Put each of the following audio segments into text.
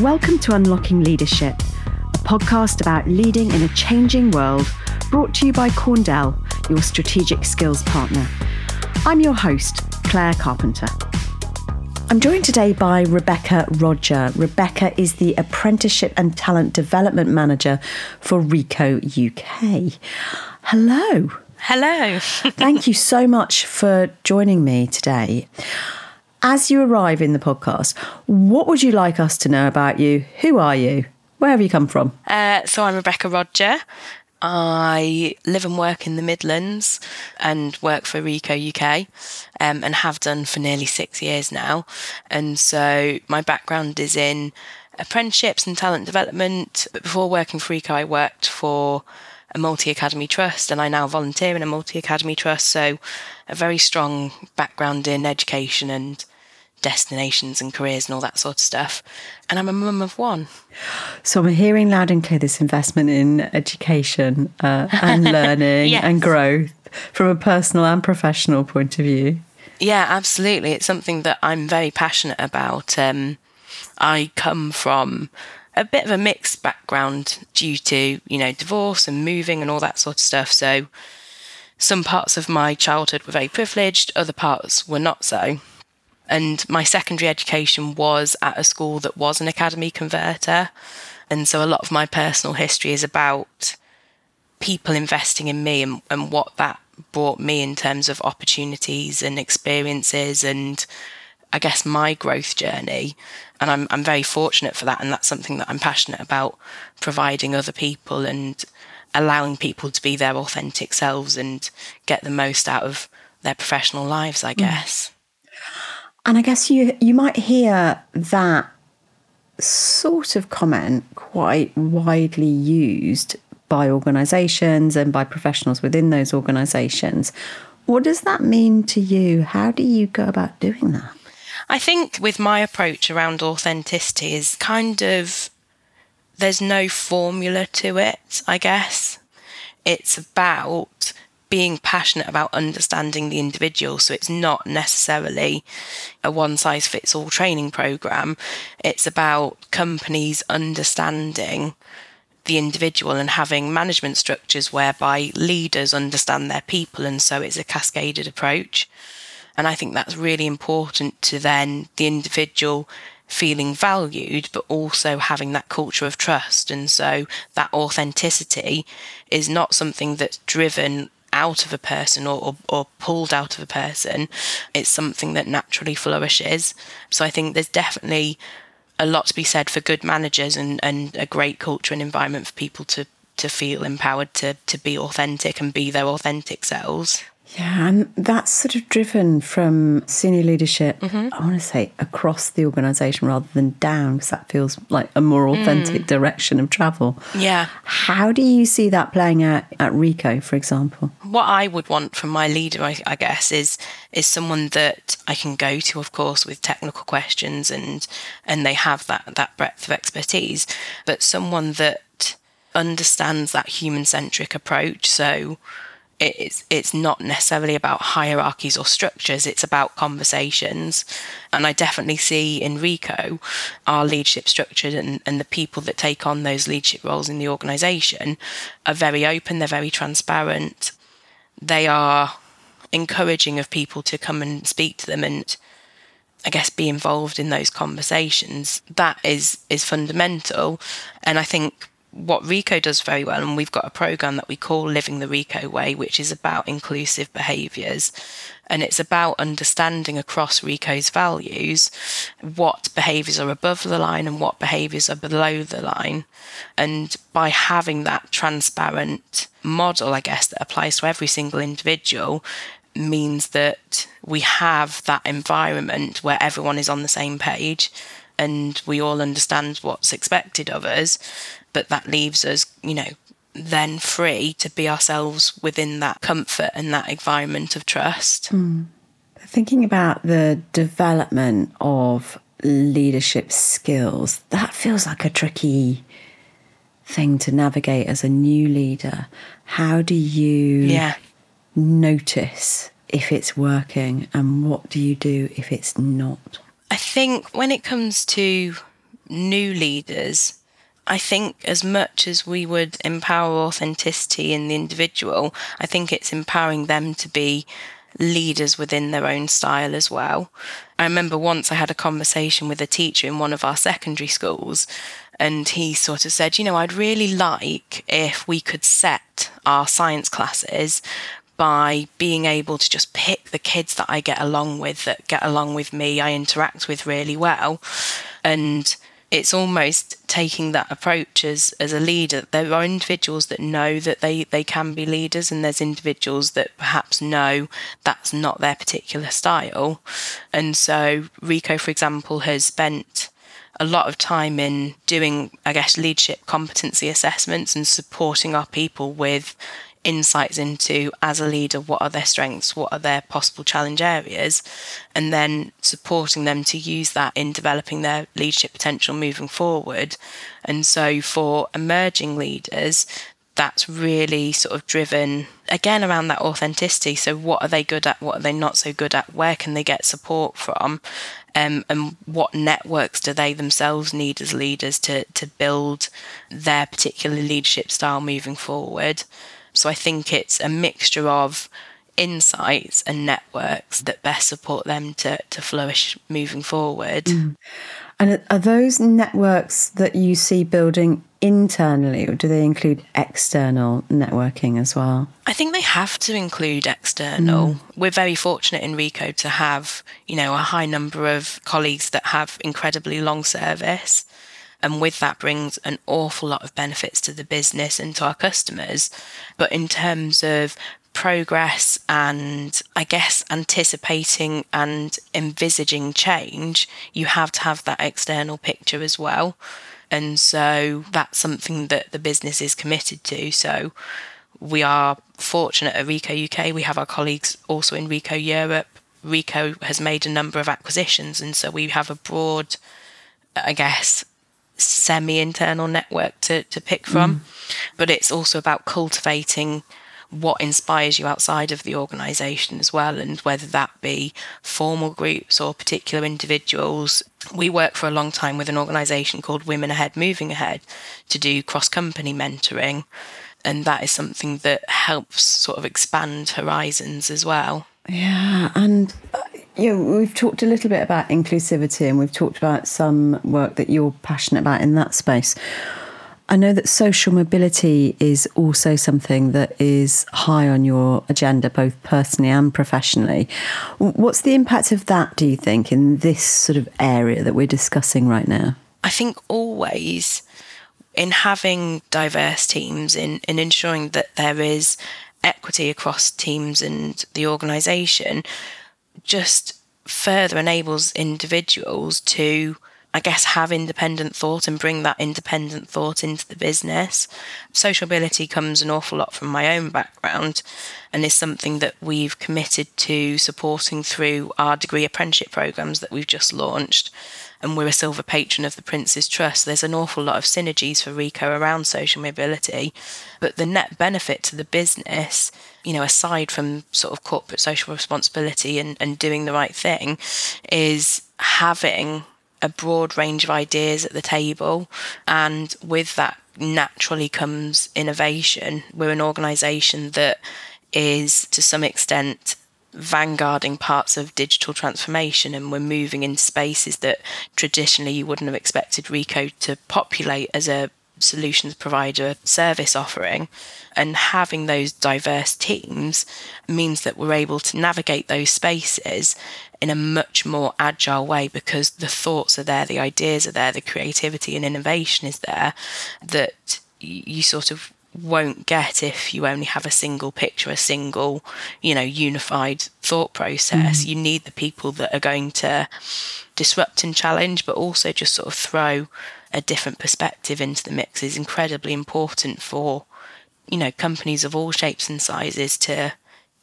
Welcome to Unlocking Leadership, a podcast about leading in a changing world, brought to you by Corndel, your strategic skills partner. I'm your host, Clare Carpenter. I'm joined today by Rebecca Rodger. Rebecca is the Apprenticeship and Talent Development Manager for Ricoh UK. Hello. Hello. Thank you so much for joining me today. As you arrive in the podcast, what would you like us to know about you? Who are you? Where have you come from? Uh, so I'm Rebecca Rodger. I live and work in the Midlands and work for Ricoh UK um, and have done for nearly six years now. And so my background is in apprenticeships and talent development. But before working for Ricoh, I worked for a multi academy trust and I now volunteer in a multi academy trust. So a very strong background in education and destinations and careers and all that sort of stuff. And I'm a mum of one. So I'm hearing loud and clear this investment in education uh, and learning Yes. and growth from a personal and professional point of view. Yeah, absolutely. It's something that I'm very passionate about. Um, I come from a bit of a mixed background due to, you know, divorce and moving and all that sort of stuff. So some parts of my childhood were very privileged, other parts were not so. And my secondary education was at a school that was an academy converter. And so a lot of my personal history is about people investing in me and, and what that brought me in terms of opportunities and experiences and I guess my growth journey. And I'm I'm very fortunate for that and that's something that I'm passionate about providing other people and allowing people to be their authentic selves and get the most out of their professional lives, I mm. guess. And I guess you you might hear that sort of comment quite widely used by organisations and by professionals within those organisations. What does that mean to you? How do you go about doing that? I think with my approach around authenticity is kind of there's no formula to it, I guess. It's about being passionate about understanding the individual. So it's not necessarily a one size fits all training program. It's about companies understanding the individual and having management structures whereby leaders understand their people. And so it's a cascaded approach. And I think that's really important to then the individual feeling valued, but also having that culture of trust. And so that authenticity is not something that's driven out of a person or, or, or pulled out of a person. It's something that naturally flourishes. So I think there's definitely a lot to be said for good managers and, and a great culture and environment for people to, to feel empowered to, to be authentic and be their authentic selves. Yeah, and that's sort of driven from senior leadership, Mm-hmm. I want to say across the organisation rather than down, because that feels like a more authentic direction of travel. Yeah. How do you see that playing out at Ricoh, for example? what I would want from my leader, I, I guess, is is someone that I can go to, of course, with technical questions, and and they have that that breadth of expertise, but someone that understands that human centric approach. So it's it's not necessarily about hierarchies or structures it's about conversations. And i definitely see in Ricoh our leadership structure and, and the people that take on those leadership roles in the organization are very open they're very transparent. They are encouraging of people to come and speak to them and I guess be involved in those conversations. That is is fundamental, and I think what Ricoh does very well, and we've got a program that we call Living the Ricoh Way, which is about inclusive behaviours, and it's about understanding across Ricoh's values what behaviours are above the line and what behaviours are below the line, and by having that transparent model, I guess that applies to every single individual, means that we have that environment where everyone is on the same page and we all understand what's expected of us, but that leaves us, you know, then free to be ourselves within that comfort and that environment of trust. Hmm. Thinking about the development of leadership skills, that feels like a tricky thing to navigate as a new leader. How do you Yeah. notice if it's working and what do you do if it's not? I think when it comes to new leaders, I think as much as we would empower authenticity in the individual, I think it's empowering them to be leaders within their own style as well. I remember once I had a conversation with a teacher in one of our secondary schools, and he sort of said, You know, I'd really like if we could set our science classes by being able to just pick the kids that I get along with, that get along with me, I interact with really well. And it's almost taking that approach as as a leader. There are individuals that know that they they can be leaders, and there's individuals that perhaps know that's not their particular style. And so Ricoh, for example, has spent a lot of time in doing, I guess, leadership competency assessments and supporting our people with insights into as a leader what are their strengths what are their possible challenge areas and then supporting them to use that in developing their leadership potential moving forward and so for emerging leaders that's really sort of driven again around that authenticity. So, what are they good at? What are they not so good at? Where can they get support from? Um, and what networks do they themselves need as leaders to, to build their particular leadership style moving forward? So I think it's a mixture of insights and networks that best support them to, to flourish moving forward. Mm. And are those networks that you see building internally, or do they include external networking as well? I think they have to include external. Mm. We're very fortunate in Ricoh to have, you know, a high number of colleagues that have incredibly long service. And with that brings an awful lot of benefits to the business and to our customers. But in terms of progress and I guess anticipating and envisaging change, you have to have that external picture as well. And so that's something that the business is committed to. So we are fortunate at Ricoh UK. We have our colleagues also in Ricoh Europe. Ricoh has made a number of acquisitions, and so we have a broad, I guess, semi internal network to, to pick from. Mm. But it's also about cultivating what inspires you outside of the organisation as well, and whether that be formal groups or particular individuals. We work for a long time with an organisation called Women Ahead Moving Ahead to do cross company mentoring, and that is something that helps sort of expand horizons as well. Yeah, and know, we've talked a little bit about inclusivity and we've talked about some work that you're passionate about in that space. I know that social mobility is also something that is high on your agenda, both personally and professionally. What's the impact of that, do you think, in this sort of area that we're discussing right now? I think always in having diverse teams, in, in ensuring that there is equity across teams and the organisation, just further enables individuals to I guess have independent thought and bring that independent thought into the business. Social mobility comes an awful lot from my own background and is something that we've committed to supporting through our degree apprenticeship programs that we've just launched. And we're a silver patron of the Prince's Trust. There's an awful lot of synergies for Ricoh around social mobility, but the net benefit to the business you know, aside from sort of corporate social responsibility and, and doing the right thing, is having a broad range of ideas at the table. And with that naturally comes innovation. We're an organisation that is to some extent vanguarding parts of digital transformation and we're moving in spaces that traditionally you wouldn't have expected Recode to populate as a solutions provider service offering. And having those diverse teams means that we're able to navigate those spaces in a much more agile way because the thoughts are there, the ideas are there, the creativity and innovation is there that you sort of won't get if you only have a single picture, a single, you know, unified thought process. Mm. You need the people that are going to disrupt and challenge, but also just sort of throw a different perspective into the mix is incredibly important for, you know, companies of all shapes and sizes to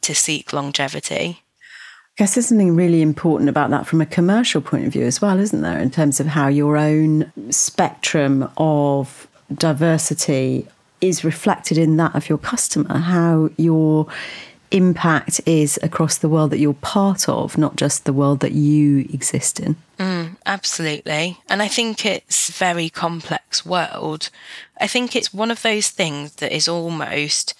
to seek longevity. I guess there's something really important about that from a commercial point of view as well, isn't there? In terms of how your own spectrum of diversity is reflected in that of your customer, how your impact is across the world that you're part of, not just the world that you exist in. Mm, absolutely. And I think it's very complex world. I think it's one of those things that is almost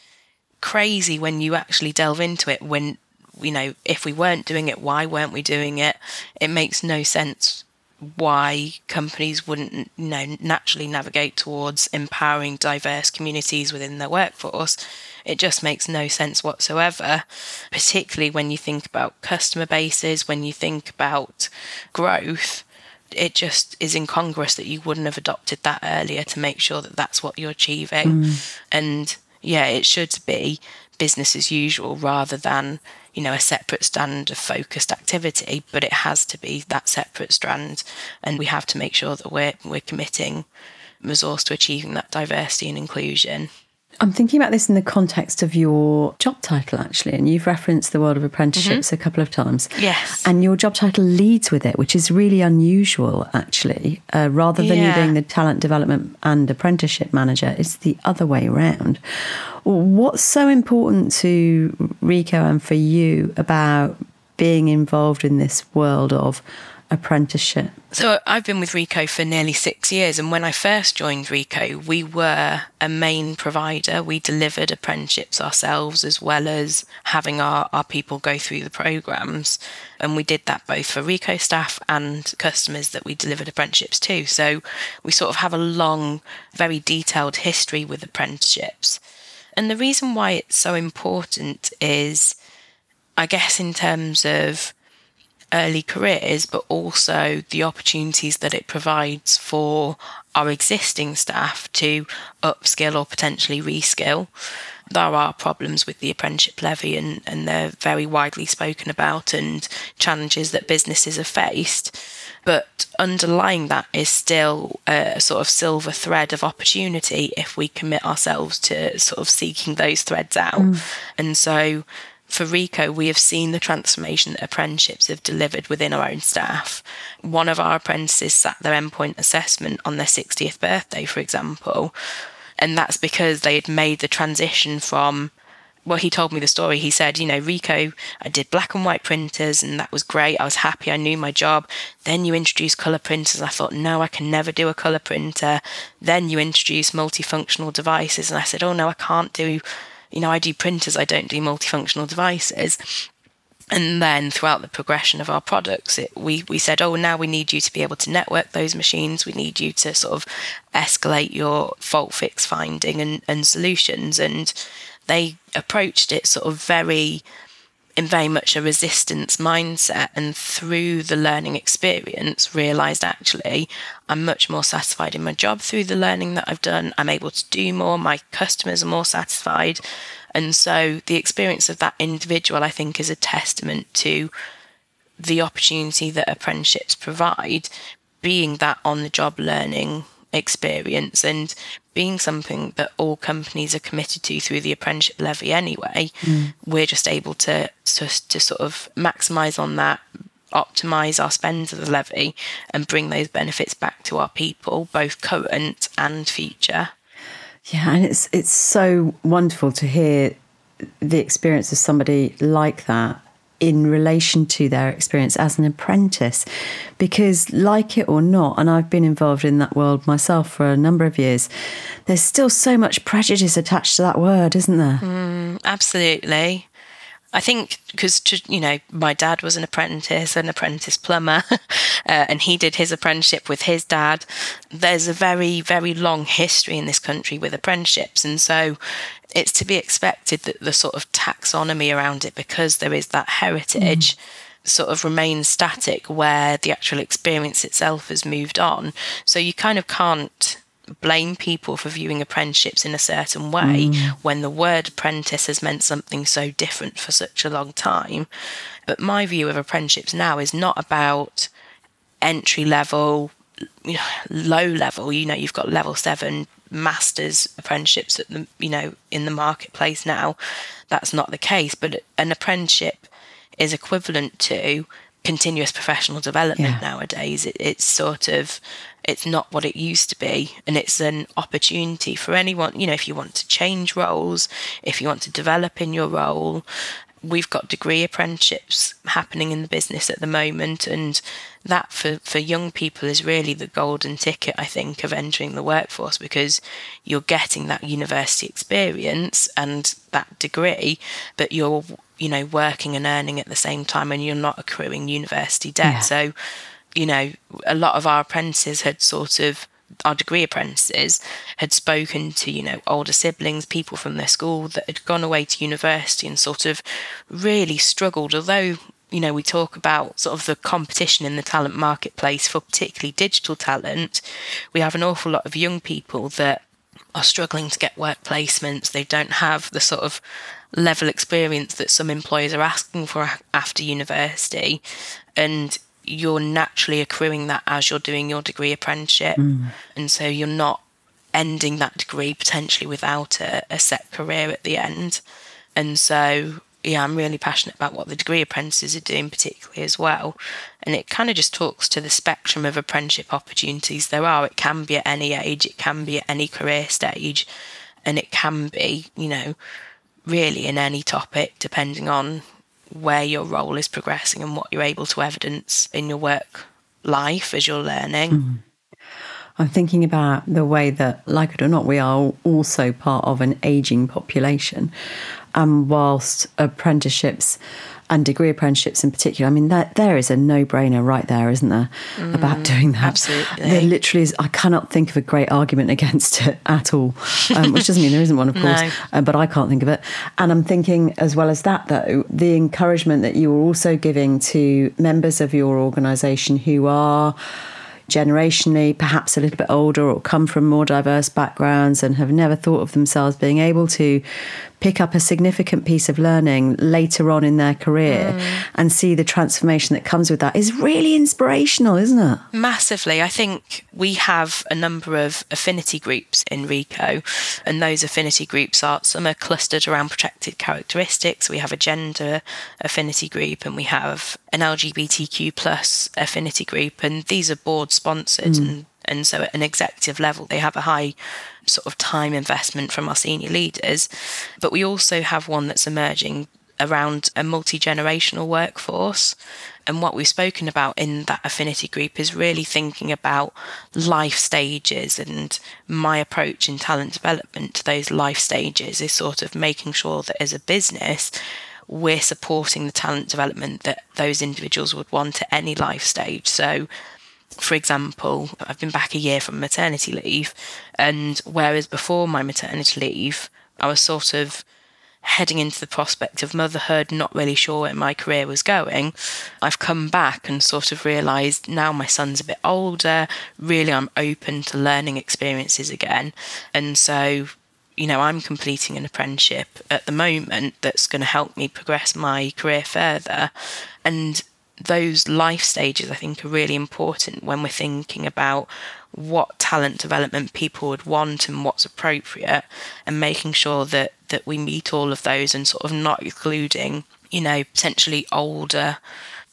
crazy when you actually delve into it when you know if we weren't doing it why weren't we doing it it makes no sense why companies wouldn't you know naturally navigate towards empowering diverse communities within their workforce it just makes no sense whatsoever particularly when you think about customer bases when you think about growth it just is incongruous that you wouldn't have adopted that earlier to make sure that that's what you're achieving. Mm. and yeah it should be business as usual rather than you know a separate strand of focused activity but it has to be that separate strand. And we have to make sure that we're we're committing resource to achieving that diversity and inclusion I'm thinking about this in the context of your job title, actually, and you've referenced the world of apprenticeships mm-hmm. a couple of times. Yes. And your job title leads with it, which is really unusual, actually. Uh, rather than yeah. you being the talent development and apprenticeship manager, it's the other way around. What's so important to Ricoh and for you about being involved in this world of apprenticeship? So I've been with Ricoh for nearly six years, and when I first joined Ricoh, we were a main provider. We delivered apprenticeships ourselves as well as having our, our people go through the programs. And we did that both for Ricoh staff and customers that we delivered apprenticeships to. So we sort of have a long, very detailed history with apprenticeships. And the reason why it's so important is, I guess, in terms of early careers, but also the opportunities that it provides for our existing staff to upskill or potentially reskill. There are problems with the apprenticeship levy, and, and they're very widely spoken about, and challenges that businesses have faced. But underlying that is still a sort of silver thread of opportunity if we commit ourselves to sort of seeking those threads out. Mm. And so for Ricoh, we have seen the transformation that apprenticeships have delivered within our own staff. One of our apprentices sat their endpoint assessment on their 60th birthday, for example, and that's because they had made the transition from well, he told me the story. He said, you know, Ricoh, I did black and white printers and that was great. I was happy. I knew my job. Then you introduced color printers. I thought, no, I can never do a color printer. Then you introduced multifunctional devices. And I said, oh, no, I can't do you know, I do printers, I don't do multifunctional devices. And then throughout the progression of our products, it, we, we said, oh, now we need you to be able to network those machines. We need you to sort of escalate your fault fix finding and, and solutions. And they approached it sort of very in very much a resistance mindset and through the learning experience realized actually I'm much more satisfied in my job through the learning that I've done. I'm able to do more, my customers are more satisfied. And so the experience of that individual I think is a testament to the opportunity that apprenticeships provide, being that on the job learning experience and being something that all companies are committed to through the apprenticeship levy anyway, mm. we're just able to, to to sort of maximise on that, optimize our spend of the levy, and bring those benefits back to our people, both current and future. Yeah, and it's it's so wonderful to hear the experience of somebody like that in relation to their experience as an apprentice. Because, like it or not, and I've been involved in that world myself for a number of years, there's still so much prejudice attached to that word, isn't there? Mm, absolutely. I think because you know my dad was an apprentice, an apprentice plumber, uh, and he did his apprenticeship with his dad. There's a very very long history in this country with apprenticeships, and so it's to be expected that the sort of taxonomy around it, because there is that heritage. Mm. Sort of remains static where the actual experience itself has moved on. So you kind of can't blame people for viewing apprenticeships in a certain way mm. when the word apprentice has meant something so different for such a long time. But my view of apprenticeships now is not about entry level, you know, low level. You know, you've got level seven masters apprenticeships at the you know in the marketplace now. That's not the case. But an apprenticeship is equivalent to continuous professional development yeah. nowadays. It, it's sort of it's not what it used to be. And it's an opportunity for anyone, you know, if you want to change roles, if you want to develop in your role, we've got degree apprenticeships happening in the business at the moment and that for, for young people is really the golden ticket i think of entering the workforce because you're getting that university experience and that degree but you're you know working and earning at the same time and you're not accruing university debt yeah. so you know a lot of our apprentices had sort of our degree apprentices had spoken to you know older siblings people from their school that had gone away to university and sort of really struggled. Although you know we talk about sort of the competition in the talent marketplace for particularly digital talent we have an awful lot of young people that are struggling to get work placements. They don't have the sort of level experience that some employers are asking for after university. And you're naturally accruing that as you're doing your degree apprenticeship. Mm. And so you're not ending that degree potentially without a, a, set career at the end. And so, yeah, I'm really passionate about what the degree apprentices are doing, particularly as well. And it kind of just talks to the spectrum of apprenticeship opportunities there are. It can be at any age, it can be at any career stage, and it can be, you know, really in any topic, depending on where your role is progressing and what you're able to evidence in your work life as you're learning. Mm. I'm thinking about the way that, like it or not, we are also part of an aging population. And whilst apprenticeships and degree apprenticeships in particular. I mean, that there is a no-brainer right there, isn't there, mm, about doing that? Absolutely. There literally is. I cannot think of a great argument against it at all, um, which doesn't mean there isn't one, of course, no. uh, but I can't think of it. And I'm thinking, as well as that, though, the encouragement that you are also giving to members of your organisation who are generationally perhaps a little bit older or come from more diverse backgrounds and have never thought of themselves being able to pick up a significant piece of learning later on in their career mm. and see the transformation that comes with that is really inspirational, isn't it? Massively. I think we have a number of affinity groups in Ricoh, and those affinity groups are some are clustered around protected characteristics. We have a gender affinity group and we have an LGBTQ plus affinity group, and these are board sponsored mm. and and so at an executive level they have a high sort of time investment from our senior leaders. But we also have one that's emerging around a multi generational workforce. And what we've spoken about in that affinity group is really thinking about life stages. And my approach in talent development to those life stages is sort of making sure that as a business, we're supporting the talent development that those individuals would want at any life stage. So, for example, I've been back a year from maternity leave, and whereas before my maternity leave, I was sort of heading into the prospect of motherhood, not really sure where my career was going, I've come back and sort of realised now my son's a bit older, really I'm open to learning experiences again. And so, you know, I'm completing an apprenticeship at the moment that's going to help me progress my career further. And those life stages, I think, are really important when we're thinking about what talent development people would want and what's appropriate, and making sure that that we meet all of those and sort of not excluding, you know, potentially older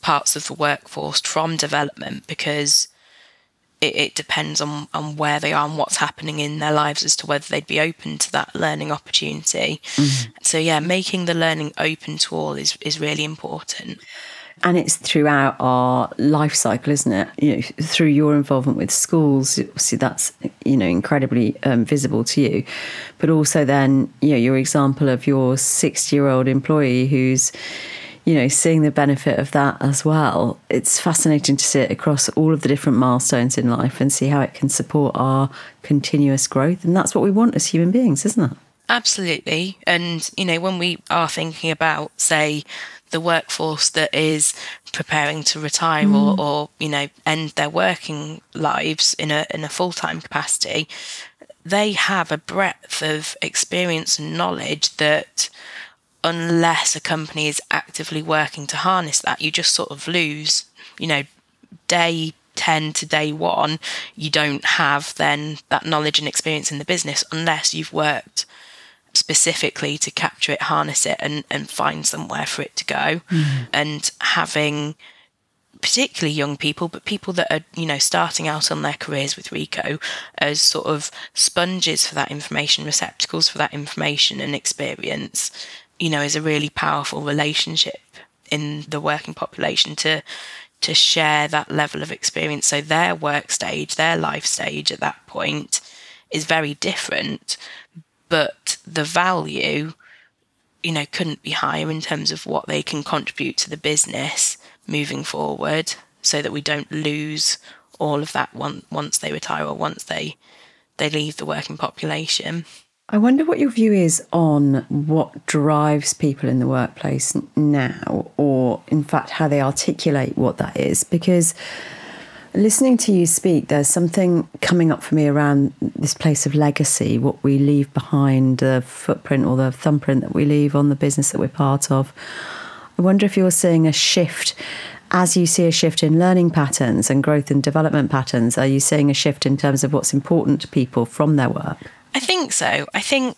parts of the workforce from development because it, it depends on, on where they are and what's happening in their lives as to whether they'd be open to that learning opportunity. Mm-hmm. So yeah, making the learning open to all is, is really important and it's throughout our life cycle, isn't it? You know, through your involvement with schools, see that's you know incredibly um, visible to you, but also then you know your example of your sixty-year-old employee who's you know seeing the benefit of that as well. It's fascinating to see it across all of the different milestones in life and see how it can support our continuous growth, and that's what we want as human beings, isn't it? Absolutely. And, you know, when we are thinking about, say, the workforce that is preparing to retire mm. or, or, you know, end their working lives in a in a full time capacity, they have a breadth of experience and knowledge that unless a company is actively working to harness that, you just sort of lose, you know, day 10 to day one, you don't have then that knowledge and experience in the business unless you've worked specifically to capture it, harness it, and, and find somewhere for it to go. Mm. And having particularly young people, but people that are, you know, starting out on their careers with Ricoh as sort of sponges for that information, receptacles for that information and experience, you know, is a really powerful relationship in the working population to to share that level of experience. So their work stage, their life stage at that point is very different, but the value, you know, couldn't be higher in terms of what they can contribute to the business moving forward so that we don't lose all of that one, once they retire or once they they leave the working population. I wonder what your view is on what drives people in the workplace now, or in fact, how they articulate what that is. Because listening to you speak, there's something coming up for me around this place of legacy, what we leave behind, the footprint or the thumbprint that we leave on the business that we're part of. I wonder if you're seeing a shift as you see a shift in learning patterns and growth and development patterns. Are you seeing a shift in terms of what's important to people from their work? I think so. I think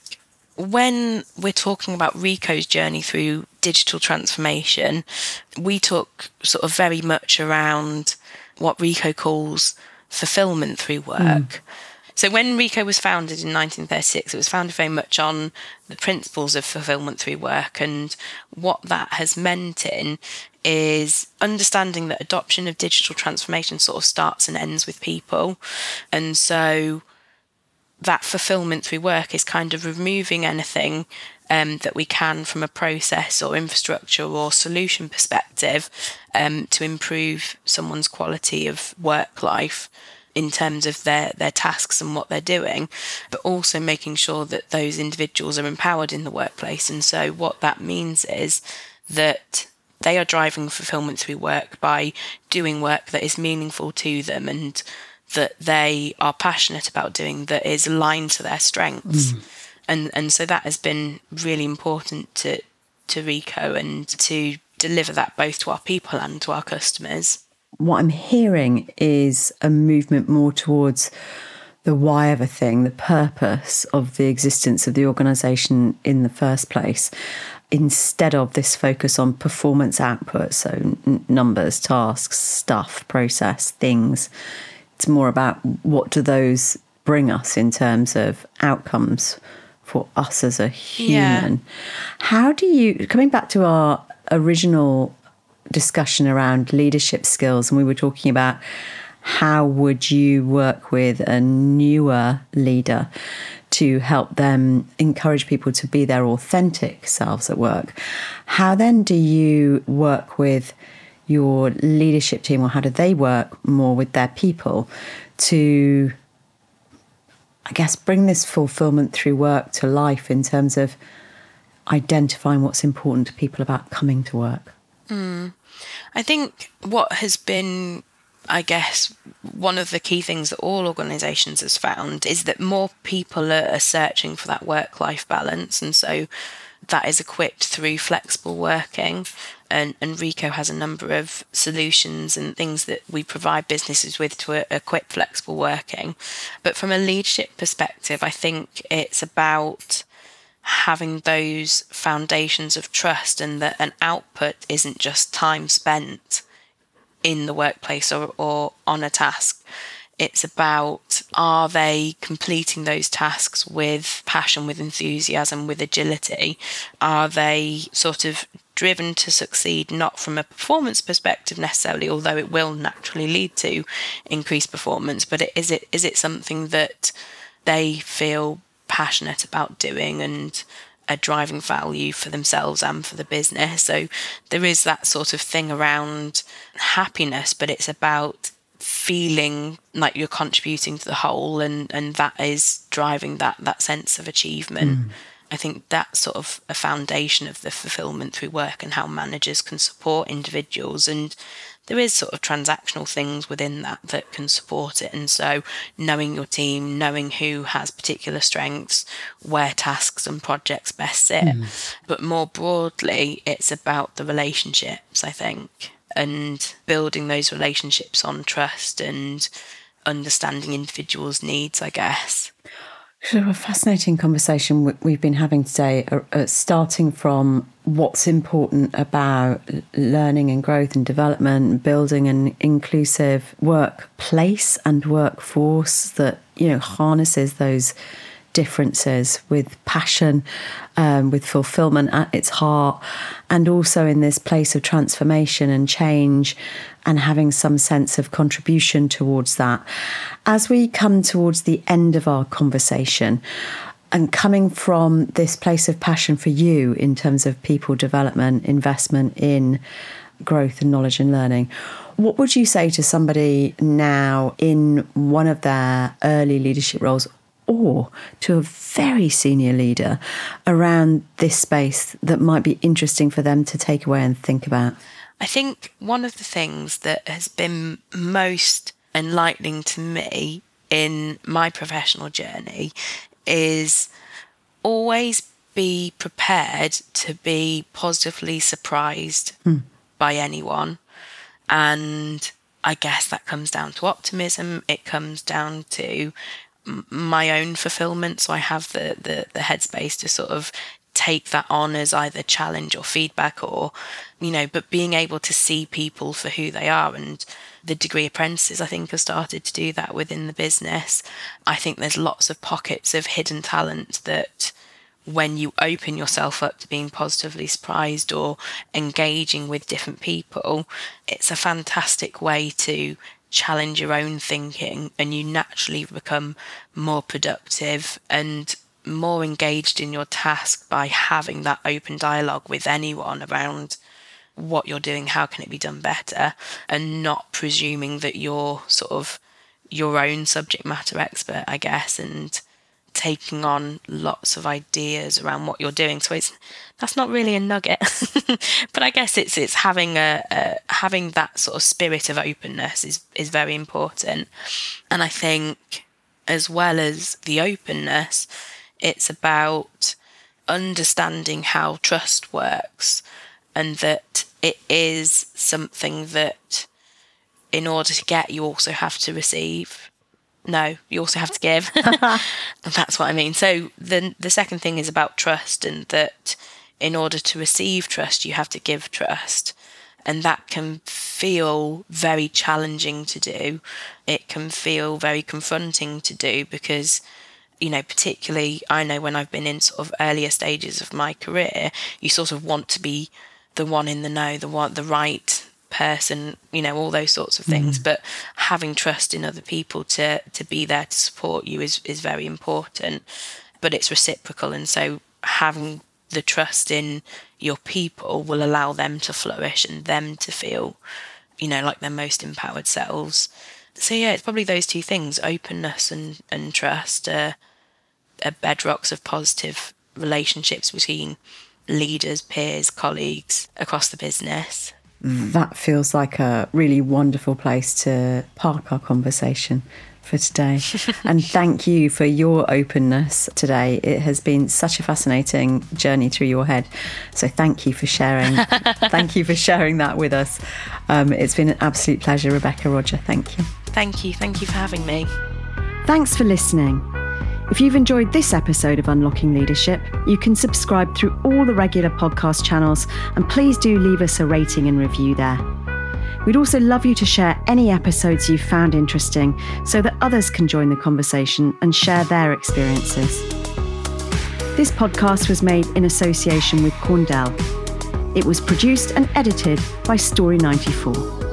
when we're talking about Ricoh's journey through digital transformation, we talk sort of very much around what Ricoh calls fulfillment through work. Mm. So when Ricoh was founded in 1936, it was founded very much on the principles of fulfillment through work. And what that has meant in is understanding that adoption of digital transformation sort of starts and ends with people. And so that fulfillment through work is kind of removing anything um, that we can from a process or infrastructure or solution perspective um, to improve someone's quality of work life in terms of their, their tasks and what they're doing, but also making sure that those individuals are empowered in the workplace. And so, what that means is that they are driving fulfillment through work by doing work that is meaningful to them and that they are passionate about doing that is aligned to their strengths. Mm. And and so that has been really important to to Ricoh and to deliver that both to our people and to our customers. What I'm hearing is a movement more towards the why of a thing, the purpose of the existence of the organisation in the first place, instead of this focus on performance output, so n- numbers, tasks, stuff, process, things it's more about what do those bring us in terms of outcomes for us as a human. Yeah. How do you, coming back to our original discussion around leadership skills, and we were talking about how would you work with a newer leader to help them encourage people to be their authentic selves at work? How then do you work with your leadership team or how do they work more with their people to I guess bring this fulfillment through work to life in terms of identifying what's important to people about coming to work. Mm. I think what has been I guess one of the key things that all organisations has found is that more people are, searching for that work life balance and so that is equipped through flexible working and, and Ricoh has a number of solutions and things that we provide businesses with to equip flexible working. But from a leadership perspective, I think it's about having those foundations of trust and that an output isn't just time spent in the workplace or, or on a task. It's about are they completing those tasks with passion, with enthusiasm, with agility? Are they sort of driven to succeed, not from a performance perspective necessarily, although it will naturally lead to increased performance. But is it is it something that they feel passionate about doing and a driving value for themselves and for the business? So there is that sort of thing around happiness, but it's about feeling like you're contributing to the whole and and that is driving that that sense of achievement. Mm I think that's sort of a foundation of the fulfillment through work and how managers can support individuals. And there is sort of transactional things within that that can support it. And so knowing your team, knowing who has particular strengths, where tasks and projects best sit. Mm. But more broadly, it's about the relationships, I think, and building those relationships on trust and understanding individuals' needs, I guess. So a fascinating conversation we've been having today, uh, uh, starting from what's important about learning and growth and development, building an inclusive workplace and workforce that you know harnesses those differences with passion, um, with fulfillment at its heart, and also in this place of transformation and change and having some sense of contribution towards that. As we come towards the end of our conversation, and coming from this place of passion for you in terms of people development, investment in growth and knowledge and learning, what would you say to somebody now in one of their early leadership roles or to a very senior leader around this space that might be interesting for them to take away and think about? I think one of the things that has been most enlightening to me in my professional journey is always be prepared to be positively surprised mm. by anyone. And I guess that comes down to optimism. It comes down to my own fulfillment. So I have the, the, the headspace to sort of take that on as either challenge or feedback or, you know, but being able to see people for who they are and the degree apprentices, I think, have started to do that within the business. I think there's lots of pockets of hidden talent that when you open yourself up to being positively surprised or engaging with different people, it's a fantastic way to challenge your own thinking and you naturally become more productive and more engaged in your task by having that open dialogue with anyone around what you're doing, how can it be done better, and not presuming that you're sort of your own subject matter expert, I guess, and taking on lots of ideas around what you're doing. So it's that's not really a nugget, but I guess it's it's having a, a having that sort of spirit of openness is is very important, and I think as well as the openness, it's about understanding how trust works and that it is something that in order to get you also have to receive no you also have to give. That's what i mean. So the the second thing is about trust and that in order to receive trust you have to give trust. And that can feel very challenging to do. It can feel very confronting to do because you know, particularly I know when I've been in sort of earlier stages of my career, you sort of want to be the one in the know, the one, the right person, you know, all those sorts of things. Mm. But having trust in other people to to be there to support you is is very important. But it's reciprocal, and so having the trust in your people will allow them to flourish and them to feel, you know, like their most empowered selves. So yeah, it's probably those two things: openness and and trust. Uh, are bedrocks of positive relationships between leaders, peers, colleagues across the business. That feels like a really wonderful place to park our conversation for today. and thank you for your openness today. It has been such a fascinating journey through your head. So thank you for sharing. thank you for sharing that with us. Um, it's been an absolute pleasure, Rebecca Rodger. Thank you. Thank you. Thank you for having me. Thanks for listening. If you've enjoyed this episode of Unlocking Leadership, you can subscribe through all the regular podcast channels and please do leave us a rating and review there. We'd also love you to share any episodes you've found interesting so that others can join the conversation and share their experiences. This podcast was made in association with Corndel. It was produced and edited by Story 94.